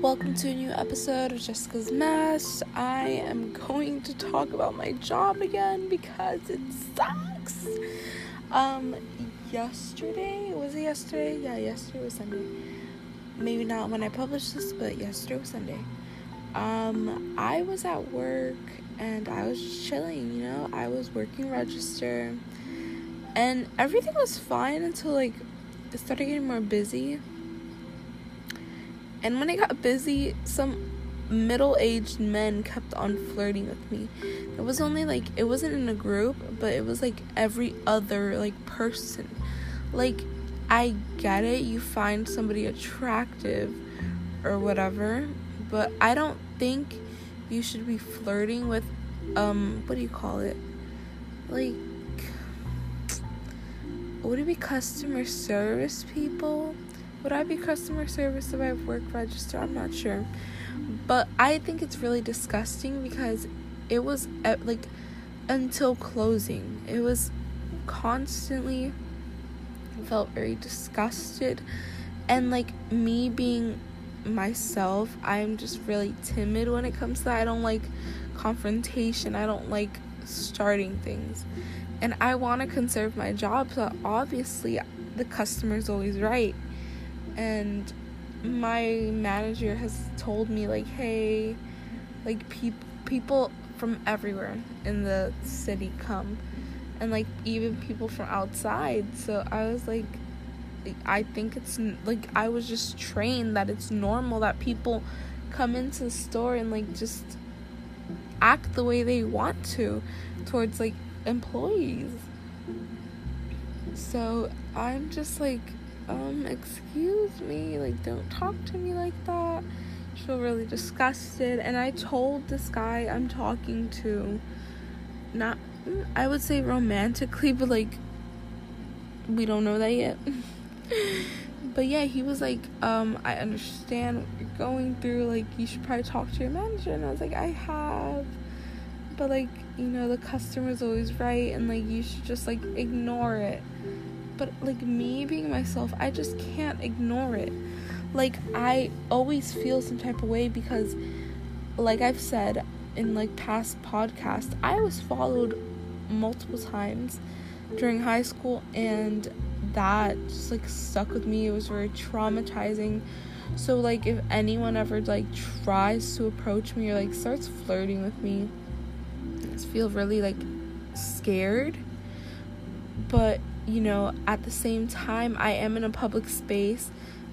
Welcome to a new episode of Jessica's Mess. I am going to talk about my job again because it sucks. Um, yesterday was it yesterday? Yeah, yesterday was Sunday. Maybe not when I published this, but yesterday was Sunday. Um, I was at work and I was just chilling. You know, I was working register, and everything was fine until like it started getting more busy and when I got busy, some middle aged men kept on flirting with me. It was only like, it wasn't in a group, but it was like every other like person. Like, I get it, you find somebody attractive or whatever, but I don't think you should be flirting with, um, what do you call it? Like, would it be customer service people? Would I be customer service if I work register? I'm not sure. But I think it's really disgusting because it was at, like until closing. It was constantly felt very disgusted and like me being myself, I'm just really timid when it comes to that. I don't like confrontation. I don't like starting things. And I want to conserve my job, so obviously the customer's always right and my manager has told me like hey like people people from everywhere in the city come and like even people from outside. So i was like i think it's like i was just trained that it's normal that people come into the store and like just act the way they want to towards like employees. So i'm just like um, excuse me, like, don't talk to me like that. I feel really disgusted. And I told this guy I'm talking to, not, I would say romantically, but like, we don't know that yet. but yeah, he was like, um, I understand what you're going through. Like, you should probably talk to your manager. And I was like, I have. But like, you know, the customer's always right. And like, you should just like ignore it but like me being myself, I just can't ignore it. Like I always feel some type of way because like I've said in like past podcasts, I was followed multiple times during high school and that just like stuck with me. It was very traumatizing. So like if anyone ever like tries to approach me or like starts flirting with me, I just feel really like scared. But you know, at the same time, I am in a public space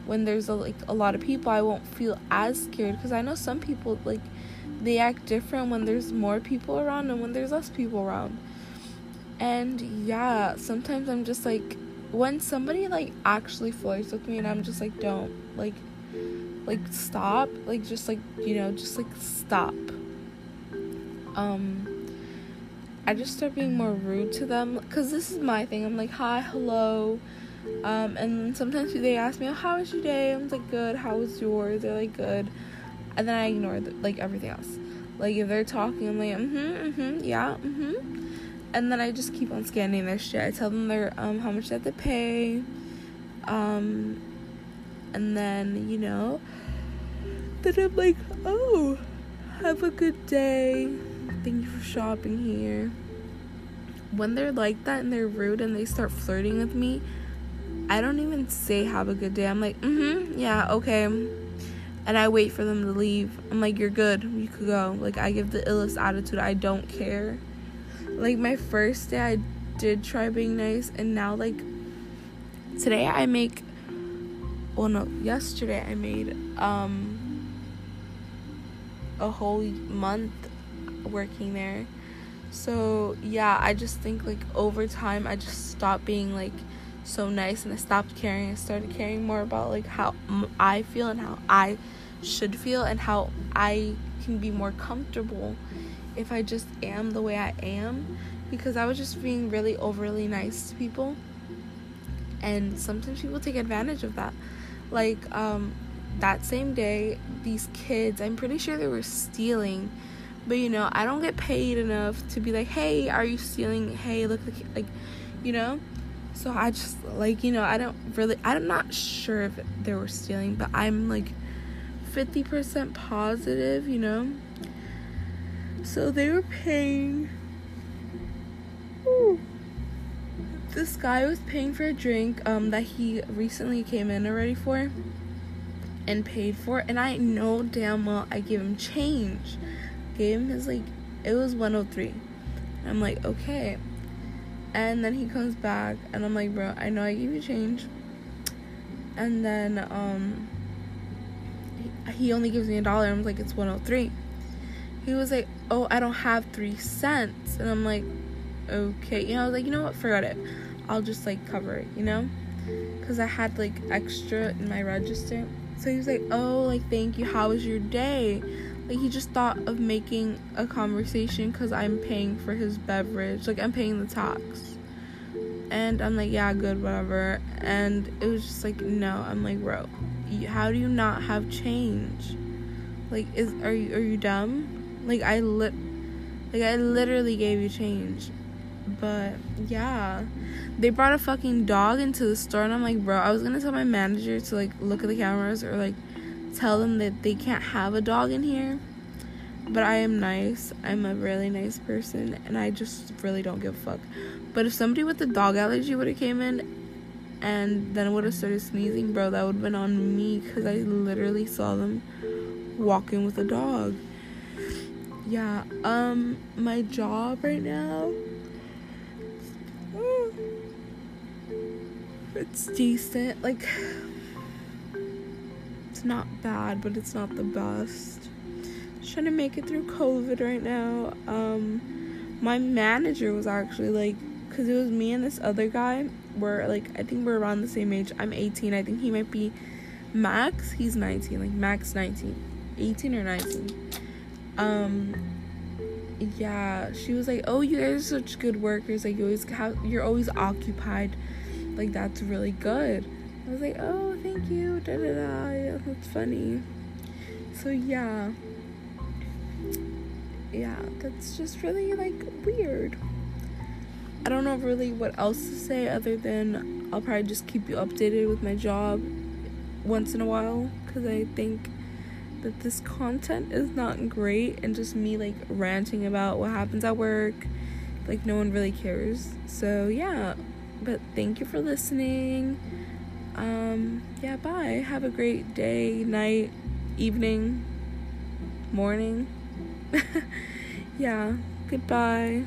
when there's a, like a lot of people, I won't feel as scared because I know some people like they act different when there's more people around and when there's less people around. And yeah, sometimes I'm just like when somebody like actually flirts with me and I'm just like don't like like stop, like just like, you know, just like stop. Um I just start being more rude to them because this is my thing. I'm like, hi, hello. Um, and sometimes they ask me, oh, how was your day? I'm like, good. How was yours? They're like, good. And then I ignore the, like everything else. Like if they're talking, I'm like, mm-hmm, mm-hmm, yeah, mm-hmm. And then I just keep on scanning their shit. I tell them their um how much they have to pay. Um, and then you know, then I'm like, oh, have a good day thank you for shopping here. When they're like that and they're rude and they start flirting with me, I don't even say have a good day. I'm like, mm hmm, yeah, okay. And I wait for them to leave. I'm like, you're good. You could go. Like, I give the illest attitude. I don't care. Like, my first day, I did try being nice. And now, like, today I make, well, no, yesterday I made, um, a whole month working there. So, yeah, I just think like over time I just stopped being like so nice and I stopped caring. I started caring more about like how I feel and how I should feel and how I can be more comfortable if I just am the way I am because I was just being really overly nice to people. And sometimes people take advantage of that. Like um that same day, these kids, I'm pretty sure they were stealing but you know, I don't get paid enough to be like, hey, are you stealing? Hey, look, like, like you know. So I just like you know, I don't really, I'm not sure if they were stealing, but I'm like 50% positive, you know? So they were paying. Ooh. This guy was paying for a drink um, that he recently came in already for and paid for. And I know damn well I gave him change. Gave him his, like, it was 103. I'm like, okay. And then he comes back and I'm like, bro, I know I gave you change. And then um he, he only gives me a dollar. I'm like, it's 103. He was like, oh, I don't have three cents. And I'm like, okay. You know, I was like, you know what? Forget it. I'll just like cover it, you know? Because I had like extra in my register. So he was like, oh, like, thank you. How was your day? Like, he just thought of making a conversation because I'm paying for his beverage. Like, I'm paying the tax. And I'm like, yeah, good, whatever. And it was just like, no. I'm like, bro, how do you not have change? Like, is are you are you dumb? Like, I lit, like I literally gave you change. But yeah, they brought a fucking dog into the store, and I'm like, bro, I was gonna tell my manager to like look at the cameras or like tell them that they can't have a dog in here. But I am nice. I'm a really nice person, and I just really don't give a fuck. But if somebody with a dog allergy would have came in and then would have started sneezing, bro, that would have been on me because I literally saw them walking with a dog. Yeah, um, my job right now it's decent. Like, it's not bad, but it's not the best. Just trying to make it through COVID right now. Um, my manager was actually like, because it was me and this other guy. We're like, I think we're around the same age. I'm 18. I think he might be Max. He's 19. Like Max 19, 18 or 19. Um, yeah, she was like, "Oh, you guys are such good workers. Like you always have, you're always occupied. Like that's really good." I was like, "Oh, thank you." Da da da. Yeah, that's funny. So yeah, yeah, that's just really like weird. I don't know really what else to say other than I'll probably just keep you updated with my job once in a while because I think that this content is not great and just me like ranting about what happens at work. Like, no one really cares. So, yeah. But thank you for listening. Um, yeah, bye. Have a great day, night, evening, morning. yeah, goodbye.